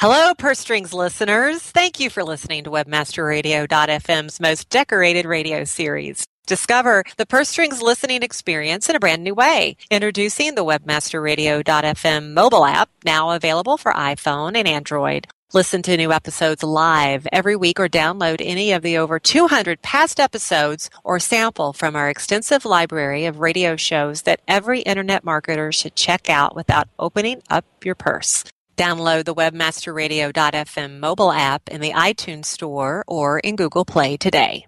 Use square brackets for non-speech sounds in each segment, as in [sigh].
Hello, Purse Strings listeners. Thank you for listening to WebmasterRadio.fm's most decorated radio series. Discover the Purse Strings listening experience in a brand new way. Introducing the WebmasterRadio.fm mobile app, now available for iPhone and Android. Listen to new episodes live every week or download any of the over 200 past episodes or sample from our extensive library of radio shows that every internet marketer should check out without opening up your purse. Download the webmasterradio.fm mobile app in the iTunes Store or in Google Play today.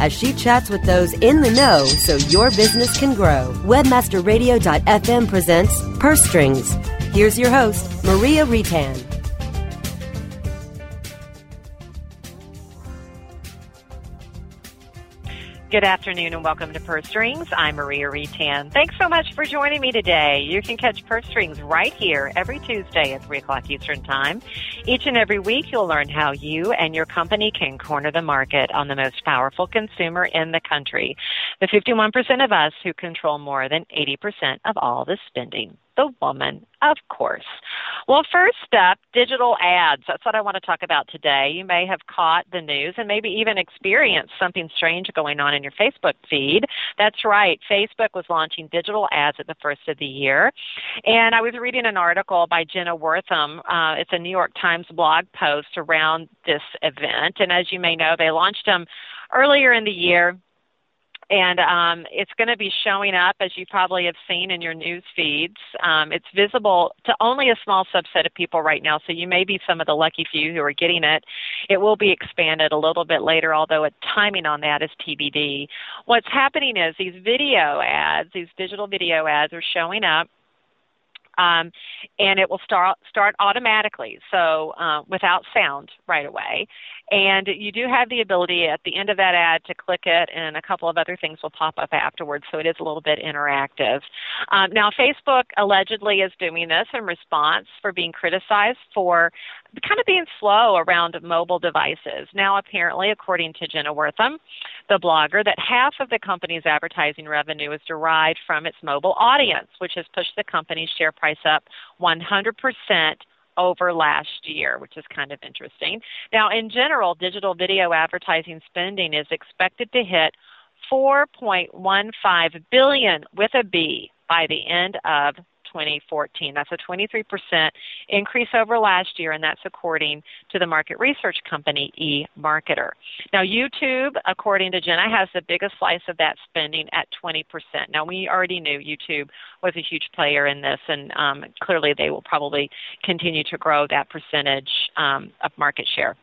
as she chats with those in the know so your business can grow. Webmaster Radio.fm presents Purse Strings. Here's your host, Maria Reitan. Good afternoon and welcome to Purse Strings. I'm Maria Reitan. Thanks so much for joining me today. You can catch Purse Strings right here every Tuesday at 3 o'clock Eastern Time. Each and every week you'll learn how you and your company can corner the market on the most powerful consumer in the country. The 51% of us who control more than 80% of all the spending the woman, of course. Well, first up, digital ads. That's what I want to talk about today. You may have caught the news and maybe even experienced something strange going on in your Facebook feed. That's right. Facebook was launching digital ads at the first of the year. And I was reading an article by Jenna Wortham. Uh, it's a New York Times blog post around this event. And as you may know, they launched them earlier in the year and um, it's going to be showing up as you probably have seen in your news feeds. Um, it's visible to only a small subset of people right now, so you may be some of the lucky few who are getting it. It will be expanded a little bit later, although a timing on that is TBD. What's happening is these video ads, these digital video ads, are showing up um, and it will start start automatically, so uh, without sound right away. And you do have the ability at the end of that ad to click it, and a couple of other things will pop up afterwards, so it is a little bit interactive. Um, now, Facebook allegedly is doing this in response for being criticized for kind of being slow around mobile devices. Now, apparently, according to Jenna Wortham, the blogger, that half of the company's advertising revenue is derived from its mobile audience, which has pushed the company's share price up 100% over last year, which is kind of interesting. Now, in general, digital video advertising spending is expected to hit 4.15 billion with a B by the end of 2014. That's a 23% increase over last year, and that's according to the market research company eMarketer. Now, YouTube, according to Jenna, has the biggest slice of that spending at 20%. Now, we already knew YouTube was a huge player in this, and um, clearly they will probably continue to grow that percentage um, of market share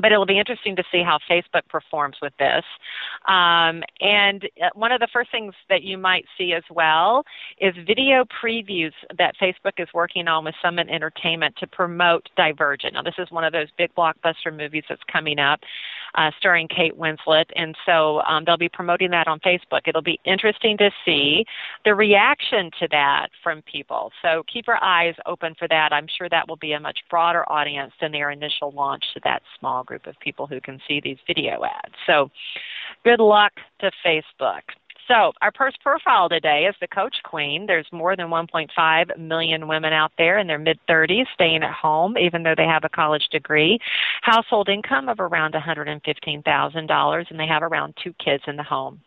but it'll be interesting to see how Facebook performs with this. Um, and uh, one of the first things that you might see as well is video previews that Facebook is working on with Summit Entertainment to promote Divergent. Now, this is one of those big blockbuster movies that's coming up, uh, starring Kate Winslet, and so um, they'll be promoting that on Facebook. It'll be interesting to see the reaction to that from people. So keep your eyes open for that. I'm sure that will be a much broader audience than their initial launch to that small group of people who can see these video ads. So good luck to Facebook. So, our first profile today is the Coach Queen. There's more than 1.5 million women out there in their mid 30s staying at home, even though they have a college degree. Household income of around $115,000, and they have around two kids in the home.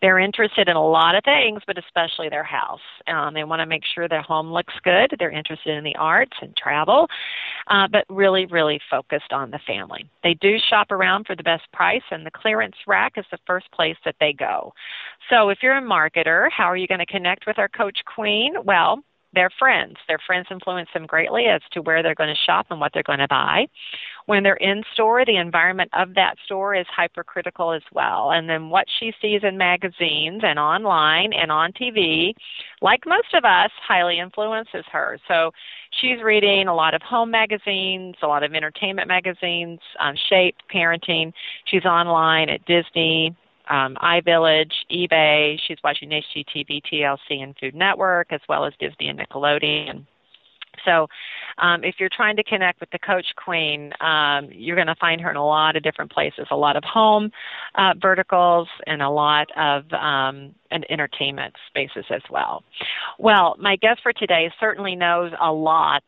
They're interested in a lot of things, but especially their house. Um, they want to make sure their home looks good. They're interested in the arts and travel, uh, but really, really focused on the family. They do shop around for the best price, and the clearance rack is the first place that they go. So if you're a marketer, how are you going to connect with our Coach Queen? Well, their friends. Their friends influence them greatly as to where they're going to shop and what they're going to buy. When they're in store, the environment of that store is hypercritical as well. And then what she sees in magazines and online and on TV, like most of us, highly influences her. So she's reading a lot of home magazines, a lot of entertainment magazines, um, Shape, Parenting. She's online at Disney, um, iVillage, eBay. She's watching HGTV, TLC, and Food Network, as well as Disney and Nickelodeon. So, um, if you're trying to connect with the Coach Queen, um, you're going to find her in a lot of different places, a lot of home uh, verticals and a lot of um, entertainment spaces as well. Well, my guest for today certainly knows a lot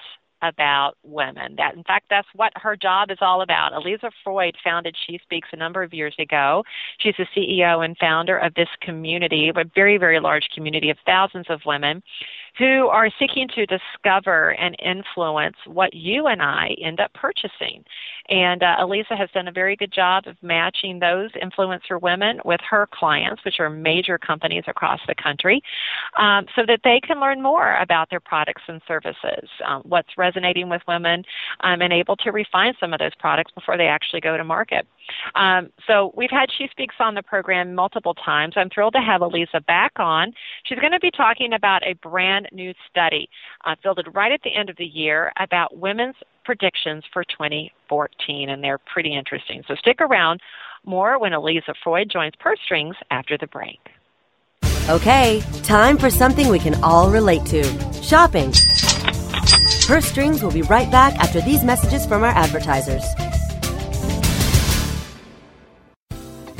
about women. That, in fact, that's what her job is all about. Aliza Freud founded She Speaks a number of years ago. She's the CEO and founder of this community, a very, very large community of thousands of women who are seeking to discover and influence what you and I end up purchasing. And uh, Aliza has done a very good job of matching those influencer women with her clients, which are major companies across the country, um, so that they can learn more about their products and services, um, what's resonating with women, um, and able to refine some of those products before they actually go to market. Um, so we've had She Speaks on the program multiple times. I'm thrilled to have Aliza back on. She's going to be talking about a brand new study uh, fielded right at the end of the year about women's predictions for 2014, and they're pretty interesting. So stick around. More when Aliza Freud joins Purse Strings after the break. Okay, time for something we can all relate to shopping. Purse Strings will be right back after these messages from our advertisers.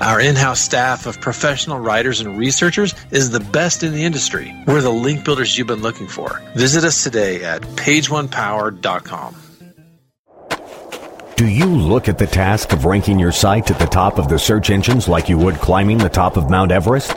Our in house staff of professional writers and researchers is the best in the industry. We're the link builders you've been looking for. Visit us today at pageonepower.com. Do you look at the task of ranking your site at the top of the search engines like you would climbing the top of Mount Everest?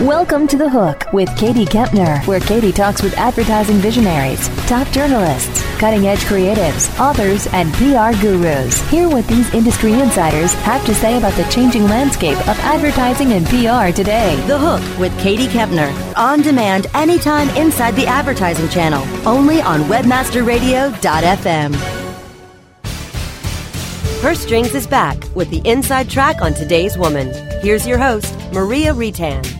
Welcome to The Hook with Katie Kempner, where Katie talks with advertising visionaries, top journalists, cutting edge creatives, authors, and PR gurus. Hear what these industry insiders have to say about the changing landscape of advertising and PR today. The Hook with Katie Kempner. On demand anytime inside the advertising channel. Only on webmasterradio.fm. Her Strings is back with the inside track on today's woman. Here's your host, Maria Reitan.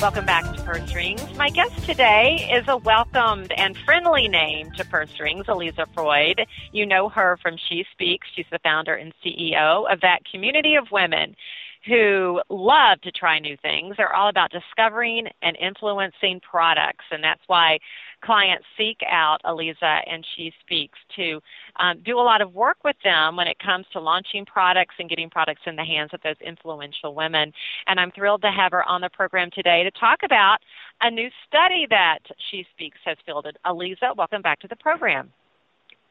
Welcome back to Purse Strings. My guest today is a welcomed and friendly name to Purse Strings, Aliza Freud. You know her from She Speaks. She's the founder and CEO of that community of women who love to try new things. They're all about discovering and influencing products, and that's why clients seek out Aliza and She Speaks to um, do a lot of work with them when it comes to launching products and getting products in the hands of those influential women. And I'm thrilled to have her on the program today to talk about a new study that She Speaks has fielded. Aliza, welcome back to the program.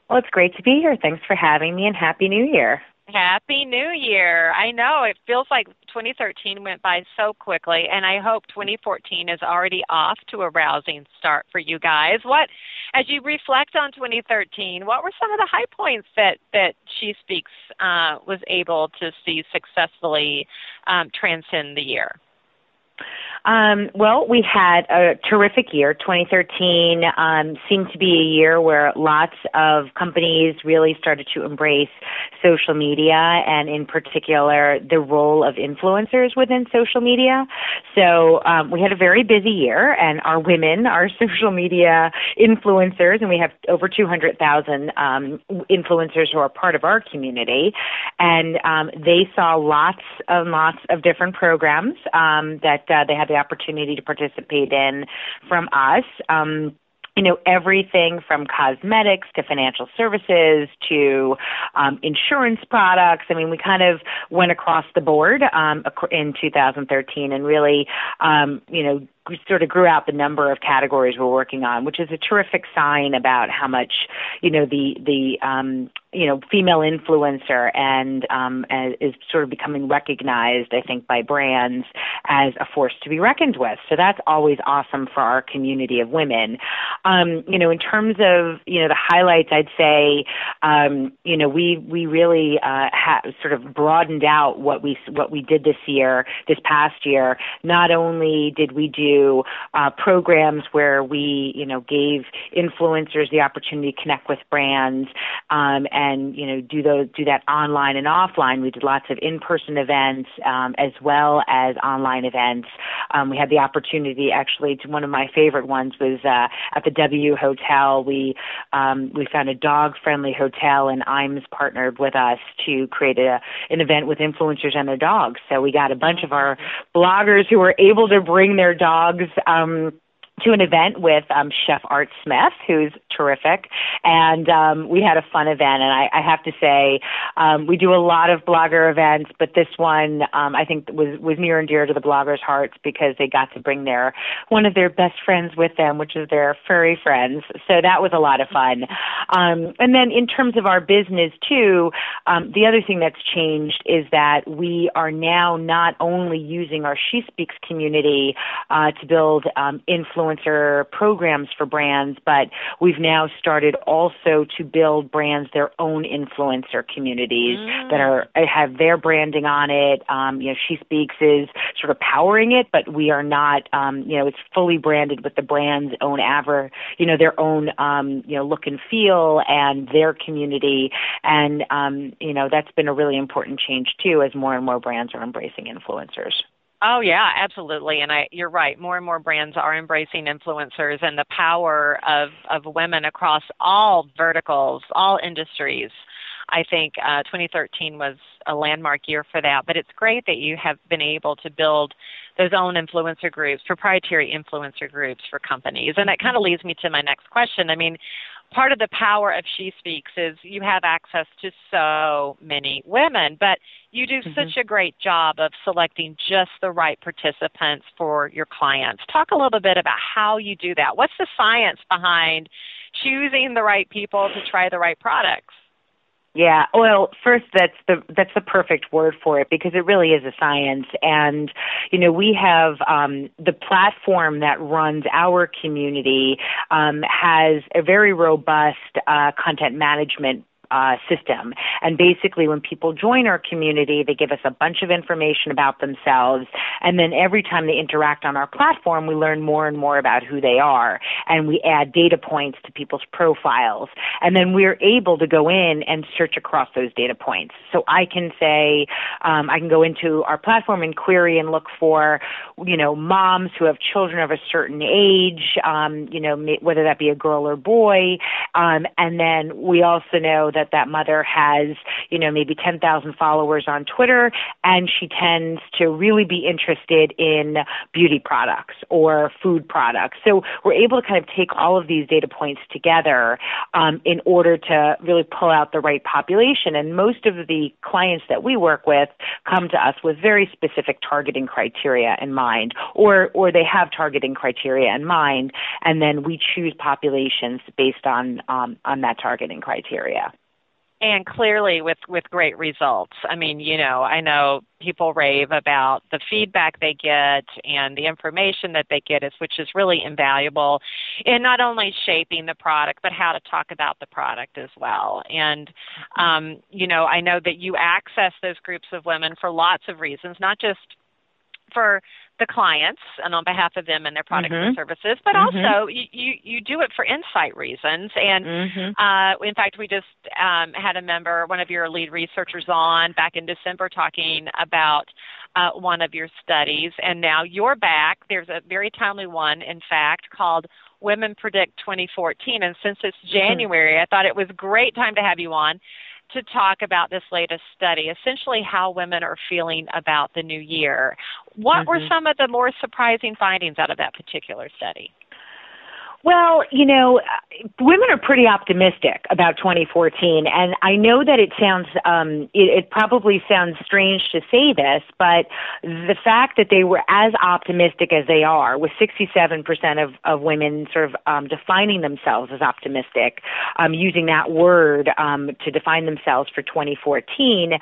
Well, it's great to be here. Thanks for having me, and Happy New Year. Happy New Year. I know it feels like 2013 went by so quickly and I hope 2014 is already off to a rousing start for you guys. What as you reflect on 2013, what were some of the high points that that She Speaks uh, was able to see successfully um, transcend the year? Um, well, we had a terrific year. 2013 um, seemed to be a year where lots of companies really started to embrace social media and, in particular, the role of influencers within social media. So um, we had a very busy year, and our women are [laughs] social media influencers, and we have over 200,000 um, influencers who are part of our community. And um, they saw lots and lots of different programs um, that uh, they had the opportunity to participate in from us. Um, you know, everything from cosmetics to financial services to um, insurance products. I mean, we kind of went across the board um, in 2013 and really, um, you know, sort of grew out the number of categories we're working on, which is a terrific sign about how much you know the the um, you know female influencer and um, is sort of becoming recognized, I think, by brands as a force to be reckoned with. So that's always awesome for our community of women. Um, you know, in terms of you know the highlights, I'd say um, you know we we really uh, sort of broadened out what we what we did this year, this past year. Not only did we do uh, programs where we, you know, gave influencers the opportunity to connect with brands um, and, you know, do those do that online and offline. We did lots of in-person events um, as well as online events. Um, we had the opportunity, actually, to one of my favorite ones was uh, at the W Hotel. We um, we found a dog-friendly hotel, and Iams partnered with us to create a, an event with influencers and their dogs. So we got a bunch of our bloggers who were able to bring their dogs dogs um, to an event with um, Chef Art Smith, who's terrific, and um, we had a fun event. And I, I have to say, um, we do a lot of blogger events, but this one um, I think was was near and dear to the bloggers' hearts because they got to bring their one of their best friends with them, which is their furry friends. So that was a lot of fun. Um, and then in terms of our business too, um, the other thing that's changed is that we are now not only using our She Speaks community uh, to build um, influence influencer programs for brands, but we've now started also to build brands their own influencer communities mm. that are have their branding on it. Um, you know, She Speaks is sort of powering it, but we are not. Um, you know, it's fully branded with the brand's own aver, you know, their own um, you know look and feel and their community, and um, you know that's been a really important change too as more and more brands are embracing influencers. Oh yeah, absolutely. And I you're right. More and more brands are embracing influencers and the power of of women across all verticals, all industries. I think uh, 2013 was a landmark year for that. But it's great that you have been able to build those own influencer groups, proprietary influencer groups for companies. And that kind of leads me to my next question. I mean, part of the power of She Speaks is you have access to so many women, but you do mm-hmm. such a great job of selecting just the right participants for your clients. Talk a little bit about how you do that. What's the science behind choosing the right people to try the right products? Yeah, well, first that's the that's the perfect word for it because it really is a science, and you know we have um, the platform that runs our community um, has a very robust uh, content management uh, system. And basically, when people join our community, they give us a bunch of information about themselves. And then every time they interact on our platform, we learn more and more about who they are. And we add data points to people's profiles. And then we're able to go in and search across those data points. So I can say, um, I can go into our platform and query and look for, you know, moms who have children of a certain age, um, you know, whether that be a girl or boy. Um, and then we also know that that mother has, you know, maybe 10,000 followers on Twitter and she tends to really be interested in beauty products or food products. So we're able to kind of take all of these data points together um, in order to really pull out the right population. And most of the clients that we work with come to us with very specific targeting criteria in mind, or or they have targeting criteria in mind, and then we choose populations based on um, on that targeting criteria. And clearly with with great results. I mean you know i know people rave about the feedback they get and the information that they get is which is really invaluable in not only shaping the product but how to talk about the product as well. And um, you know i know that you access those groups of women for lots of reasons not just for the clients and on behalf of them and their products mm-hmm. and services, but mm-hmm. also you, you, you do it for insight reasons. And mm-hmm. uh, in fact, we just um, had a member, one of your lead researchers, on back in December talking about uh, one of your studies, and now you're back. There's a very timely one, in fact, called Women Predict 2014. And since it's hmm. January, I thought it was a great time to have you on to talk about this latest study, essentially how women are feeling about the new year. What mm-hmm. were some of the more surprising findings out of that particular study? Well, you know, women are pretty optimistic about 2014, and I know that it sounds, um, it, it probably sounds strange to say this, but the fact that they were as optimistic as they are, with 67% of, of women sort of um, defining themselves as optimistic, um, using that word um, to define themselves for 2014,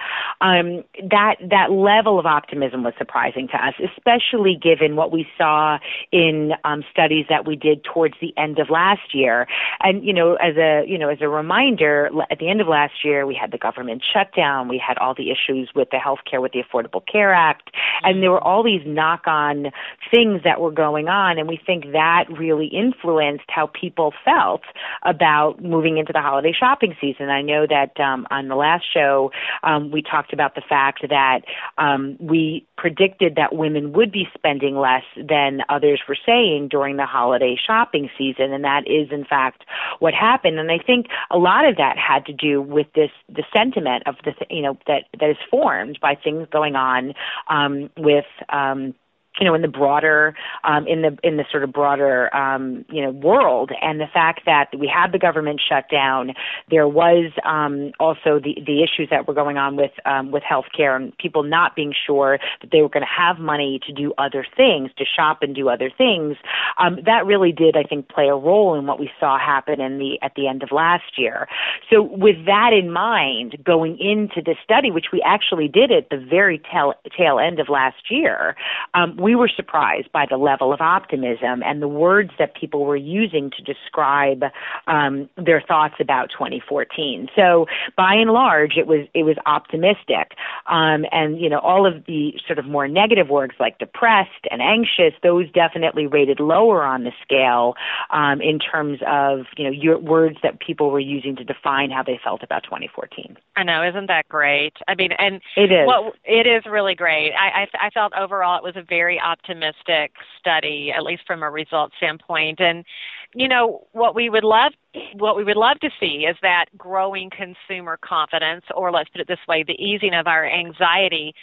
um, that that level of optimism was surprising to us, especially given what we saw in um, studies that we did towards the end of last year. And you know, as a you know, as a reminder, at the end of last year, we had the government shutdown. We had all the issues with the health care, with the Affordable Care Act, and there were all these knock-on things that were going on. And we think that really influenced how people felt about moving into the holiday shopping season. I know that um, on the last show, um, we talked about the fact that um, we predicted that women would be spending less than others were saying during the holiday shopping season, and that is in fact what happened. And I think a lot of that had to do with this the sentiment of the you know that that is formed by things going on um, with. Um, you know, in the broader, um, in the in the sort of broader, um, you know, world, and the fact that we had the government shut down, there was um, also the the issues that were going on with um, with healthcare and people not being sure that they were going to have money to do other things, to shop and do other things. Um, that really did, I think, play a role in what we saw happen in the at the end of last year. So, with that in mind, going into this study, which we actually did at the very tail tail end of last year. Um, we were surprised by the level of optimism and the words that people were using to describe um, their thoughts about 2014. So by and large, it was it was optimistic, um, and you know all of the sort of more negative words like depressed and anxious, those definitely rated lower on the scale um, in terms of you know your words that people were using to define how they felt about 2014. I know, isn't that great? I mean, and it is. Well, it is really great. I, I, I felt overall it was a very very optimistic study, at least from a result standpoint. And you know what we would love what we would love to see is that growing consumer confidence, or let's put it this way, the easing of our anxiety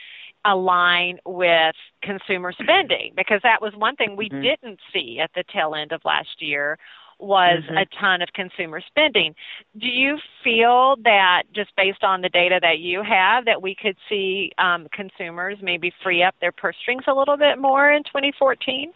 align with consumer spending because that was one thing we mm-hmm. didn't see at the tail end of last year was mm-hmm. a ton of consumer spending. Do you feel that just based on the data that you have, that we could see um, consumers maybe free up their purse strings a little bit more in 2014?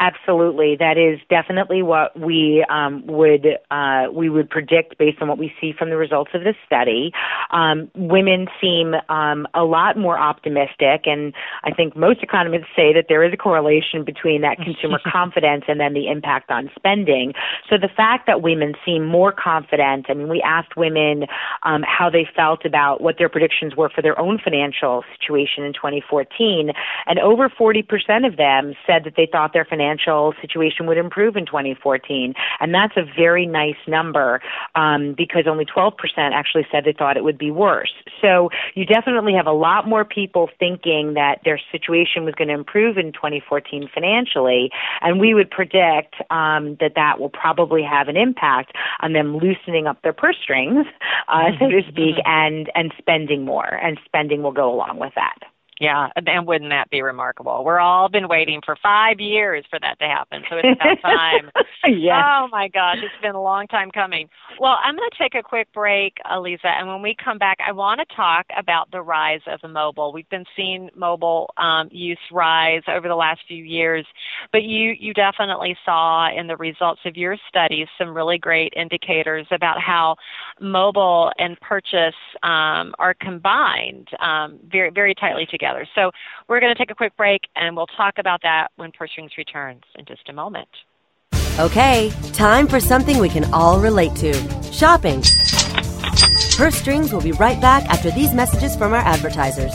Absolutely, that is definitely what we um, would uh, we would predict based on what we see from the results of this study. Um, women seem um, a lot more optimistic, and I think most economists say that there is a correlation between that consumer [laughs] confidence and then the impact on spending. So the fact that women seem more confident, I mean, we asked women um, how they felt about what their predictions were for their own financial situation in 2014, and over 40% of them said that they thought their financial financial situation would improve in 2014. And that's a very nice number um, because only 12% actually said they thought it would be worse. So you definitely have a lot more people thinking that their situation was going to improve in 2014 financially. And we would predict um, that that will probably have an impact on them loosening up their purse strings, uh, so to speak, and, and spending more. And spending will go along with that. Yeah, and wouldn't that be remarkable? We're all been waiting for five years for that to happen, so it's about time. [laughs] yes. Oh my gosh, it's been a long time coming. Well, I'm going to take a quick break, Aliza, and when we come back, I want to talk about the rise of the mobile. We've been seeing mobile um, use rise over the last few years, but you you definitely saw in the results of your studies some really great indicators about how mobile and purchase um, are combined um, very very tightly together together. So we're going to take a quick break and we'll talk about that when Purse Strings returns in just a moment. Okay, time for something we can all relate to shopping. Purse Strings will be right back after these messages from our advertisers.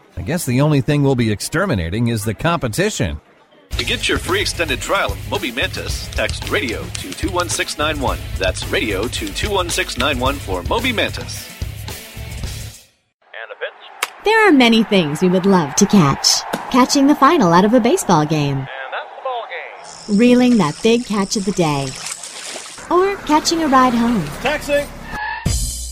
I guess the only thing we'll be exterminating is the competition. To get your free extended trial of Moby Mantis, text radio to 21691. That's radio to 21691 for Moby Mantis. There are many things we would love to catch. Catching the final out of a baseball game. Reeling that big catch of the day. Or catching a ride home. Taxi!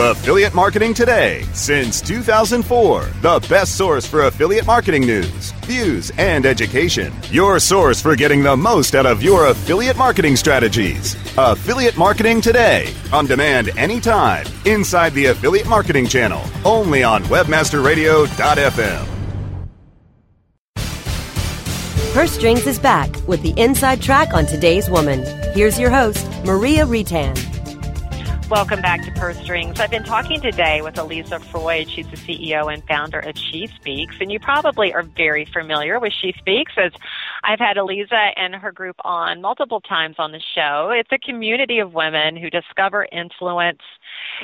Affiliate Marketing Today. Since 2004, the best source for affiliate marketing news, views, and education. Your source for getting the most out of your affiliate marketing strategies. Affiliate Marketing Today. On demand anytime. Inside the Affiliate Marketing Channel. Only on WebmasterRadio.fm. Her Strings is back with the inside track on today's woman. Here's your host, Maria Reitan. Welcome back to Purse Strings. I've been talking today with Aliza Freud. She's the CEO and founder of She Speaks, and you probably are very familiar with She Speaks as I've had Aliza and her group on multiple times on the show. It's a community of women who discover influence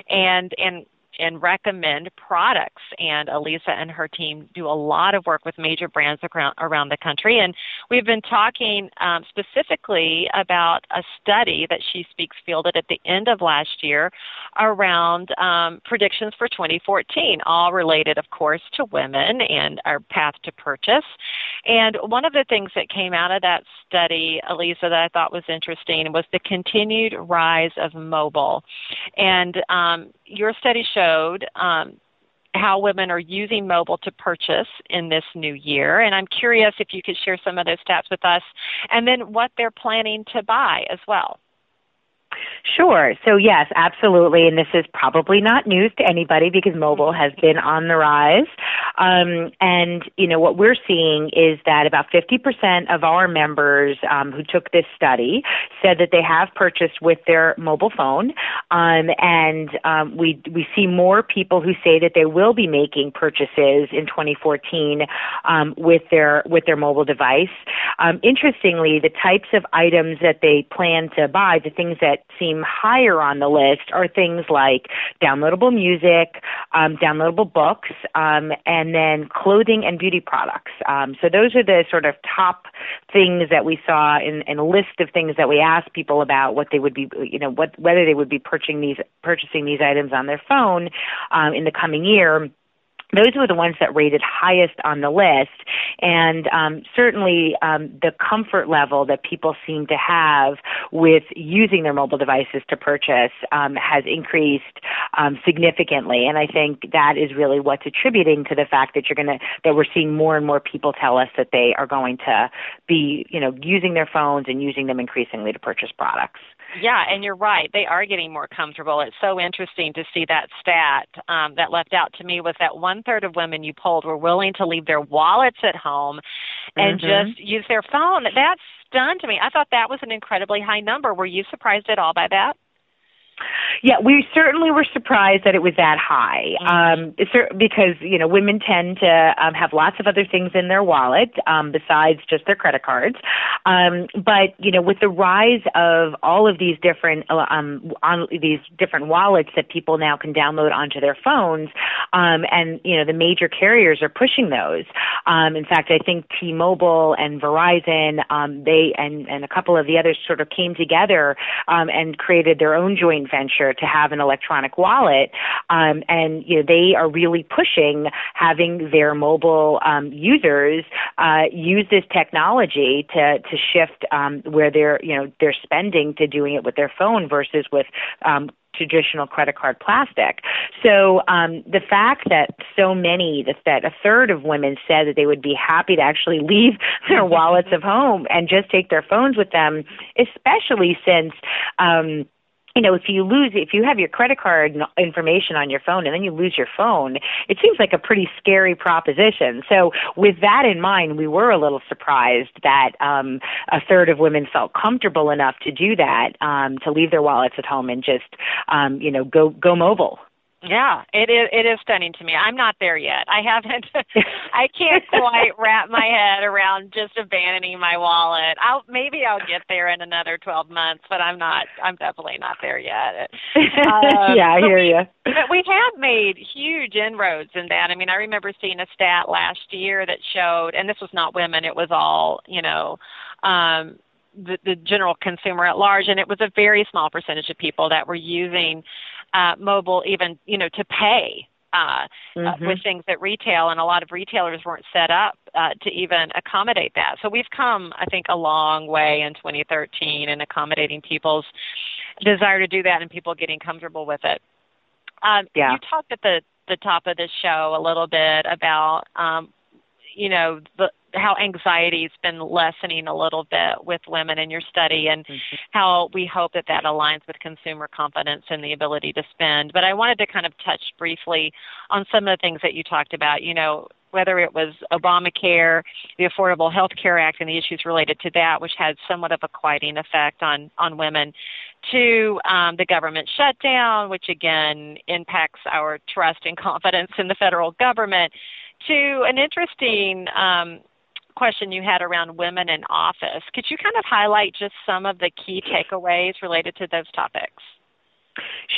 and and and recommend products. And Aliza and her team do a lot of work with major brands around, the country. And we've been talking um, specifically about a study that She Speaks fielded at the end of last year around um, predictions for 2014, all related, of course, to women and our path to purchase. And one of the things that came out of that study, Aliza, that I thought was interesting was the continued rise of mobile. And um, your study showed um, how women are using mobile to purchase in this new year. And I'm curious if you could share some of those stats with us and then what they're planning to buy as well. Sure. So yes, absolutely. And this is probably not news to anybody because mobile has been on the rise. Um, and you know what we're seeing is that about 50% of our members um, who took this study said that they have purchased with their mobile phone. Um, and um, we we see more people who say that they will be making purchases in 2014 um, with their with their mobile device. Um, interestingly, the types of items that they plan to buy, the things that seem higher on the list are things like downloadable music, um, downloadable books, um, and then clothing and beauty products. Um, so those are the sort of top things that we saw in, in a list of things that we asked people about what they would be, you know, what whether they would be purchasing these purchasing these items on their phone um, in the coming year those were the ones that rated highest on the list. And um, certainly um, the comfort level that people seem to have with using their mobile devices to purchase um, has increased um, significantly. And I think that is really what's attributing to the fact that you're going to, that we're seeing more and more people tell us that they are going to be, you know, using their phones and using them increasingly to purchase products. Yeah, and you're right. They are getting more comfortable. It's so interesting to see that stat um, that left out to me was that one third of women you polled were willing to leave their wallets at home and Mm-hmm. just use their phone. That stunned me. I thought that was an incredibly high number. Were you surprised at all by that? Yeah, we certainly were surprised that it was that high. Um, because you know women tend to um, have lots of other things in their wallet um, besides just their credit cards. Um, but you know, with the rise of all of these different uh, um, on these different wallets that people now can download onto their phones, um, and you know the major carriers are pushing those. Um, in fact, I think T-Mobile and Verizon, um, they and and a couple of the others sort of came together um, and created their own joint venture to have an electronic wallet. Um, and you know they are really pushing having their mobile um, users uh, use this technology to to shift um, where they're you know they're spending to doing it with their phone versus with um, traditional credit card plastic. So um, the fact that so many, that, that a third of women said that they would be happy to actually [laughs] leave their wallets at home and just take their phones with them, especially since. Um, you know, if you lose, if you have your credit card information on your phone and then you lose your phone, it seems like a pretty scary proposition. So, with that in mind, we were a little surprised that um, a third of women felt comfortable enough to do that, um, to leave their wallets at home and just, um, you know, go go mobile. Yeah, it is. It is stunning to me. I'm not there yet. I haven't. [laughs] I can't quite wrap my head around just abandoning my wallet. I'll maybe I'll get there in another 12 months, but I'm not. I'm definitely not there yet. [laughs] Um, yeah, I hear we- you. But we have made huge inroads in that. I mean, I remember seeing a stat last year that showed, and this was not women; it was all you know. Um, the, the general consumer at large, and it was a very small percentage of people that were using uh, mobile, even you know, to pay uh, uh, Mhm. with things at retail, and a lot of retailers weren't set up uh, to even accommodate that. So we've come, I think, a long way in 2013 in accommodating people's desire to do that and people getting comfortable with it. Um, Yeah. You talked at the the top of this show a little bit about um, you know the how anxiety's been lessening a little bit with women in your study and how we hope that that aligns with consumer confidence and the ability to spend. But i wanted to kind of touch briefly on some of the things that you talked about you know whether it was obamacare the affordable health care act and the issues related to that which had somewhat of a quieting effect on on women to um, the government shutdown, which again impacts our trust and [laughs] confidence in the federal government, to an interesting um, question you had around women in office. Could you kind of highlight just some of the key takeaways related to those topics?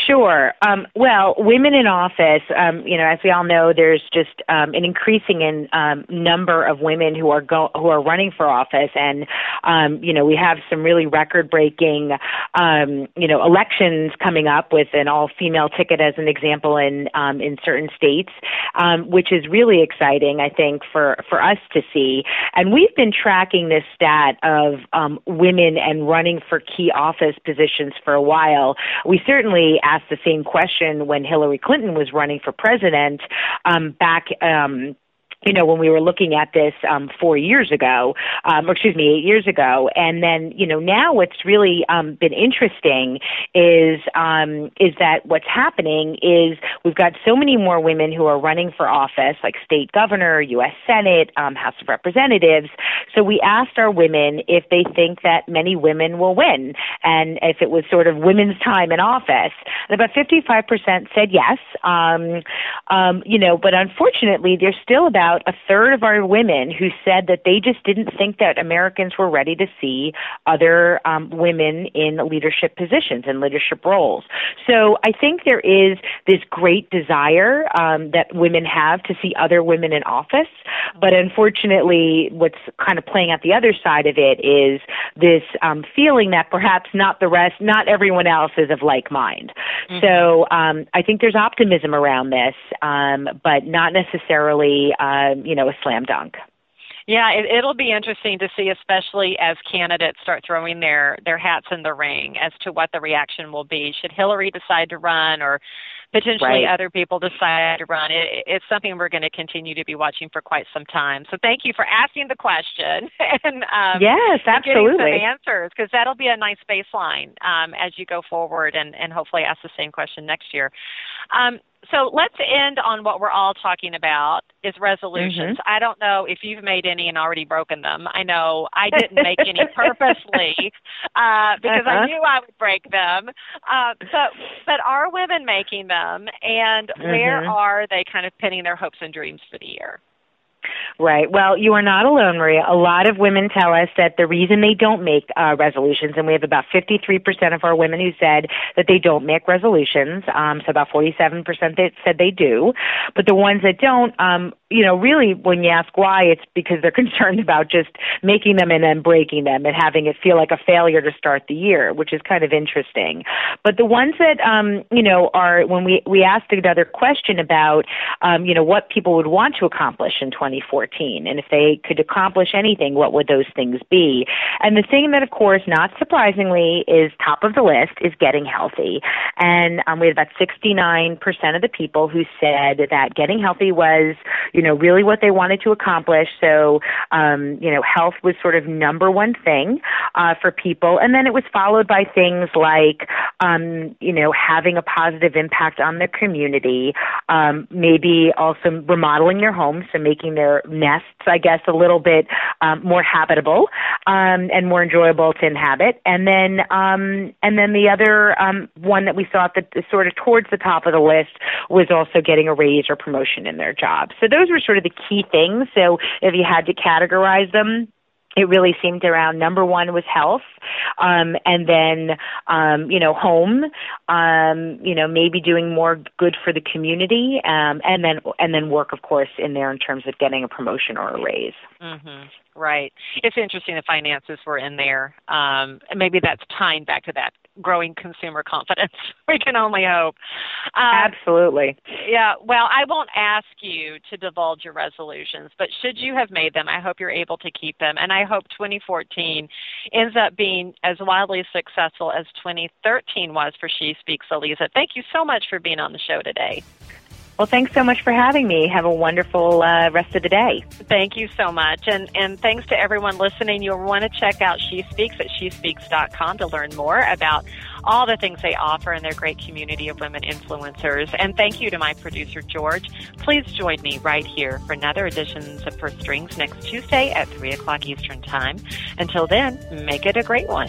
Sure. Um, well, women in office, um, you know, as we all know, there's just um, an increasing in um, number of women who are go- who are running for office, and um, you know, we have some really record-breaking, um, you know, elections coming up with an all-female ticket, as an example, in um, in certain states, um, which is really exciting, I think, for for us to see. And we've been tracking this stat of um, women and running for key office positions for a while. We certainly asked the same question when Hillary Clinton was running for president um, back. Um, you know, when we were looking at this um, four years ago, um, or excuse me, eight years ago, and then you know now what's really um, been interesting is um, is that what's happening is we've got so many more women who are running for office, like state governor, U.S. Senate, um, House of Representatives. So we asked our women if they think that many women will win, and if it was sort of women's time in office. And about 55% said yes. Um, um, you know, but unfortunately, there's still about about a third of our women who said that they just didn't think that Americans were ready to see other um, women in leadership positions and leadership roles. So I think there is this great desire um, that women have to see other women in office, but unfortunately, what's kind of playing out the other side of it is this um, feeling that perhaps not the rest, not everyone else is of like mind. Mm-hmm. So um, I think there's optimism around this, um, but not necessarily, um, you know, a slam dunk. Yeah, it, it'll be interesting to see, especially as candidates start throwing their their hats in the ring, as to what the reaction will be. Should Hillary decide to run, or potentially right. other people decide to run. It, it's something we're going to continue to be watching for quite some time. So thank you for asking the question [laughs] and um, yes, absolutely, getting some answers because that'll be a nice baseline um, as you go forward and, and hopefully ask the same question next year. Um, so let's end on what we're all talking about is resolutions. Mm-hmm. I don't know if you've made any and already broken them. I know I didn't make any [laughs] purposely uh, because uh-huh. I knew I would break them. Uh, but but are women making them, and mm-hmm. where are they kind of pinning their hopes and dreams for the year? Right. Well, you are not alone, Maria. A lot of women tell us that the reason they don't make uh, resolutions, and we have about 53% of our women who said that they don't make resolutions, um, so about 47% that said they do, but the ones that don't, um, you know, really, when you ask why, it's because they're [laughs] concerned about just making them and then breaking them and having it feel like a failure to start the year, which is kind of interesting. But the ones that, um, you know, are when we we asked another question about, um, you know, what people would want to accomplish in 2014, and if they could accomplish anything, what would those things be? And the thing that, of course, not surprisingly, is top of the list is getting healthy. And um, we had about 69% of the people who said that getting healthy was, you you know, really what they wanted to accomplish. So, um, you know, health was sort of number one thing uh, for people. And then it was followed by things like, um, you know, having a positive impact on the community, um, maybe also remodeling their homes, so making their nests, I guess, a little bit um, more habitable um, and more enjoyable to inhabit. And then, um, and then the other um, one that we thought that sort of towards the top of the list was also getting a raise or promotion in their job. So those were sort of the key things. So if you had to categorize them, it really seemed around number one was health um and then um you know home um you know maybe doing more good for the community um and then and then work of course in there in terms of getting a promotion or a raise mhm Right. It's interesting the finances were in there. Um, maybe that's tying back to that growing consumer confidence. [laughs] we can only hope. Um, Absolutely. Yeah. Well, I won't ask you to divulge your resolutions, but should you have made them, I hope you're able to keep them. And I hope 2014 ends up being as wildly successful as 2013 was for She Speaks Aliza. Thank you so much for being on the show today. Well, thanks so much for having me. Have a wonderful uh, rest of the day. Thank you so much. And, and thanks to everyone listening. You'll want to check out She Speaks at shespeaks.com to learn more about all the things they offer and their great community of women influencers. And thank you to my producer, George. Please join me right here for another edition of First Strings next Tuesday at 3 o'clock Eastern Time. Until then, make it a great one.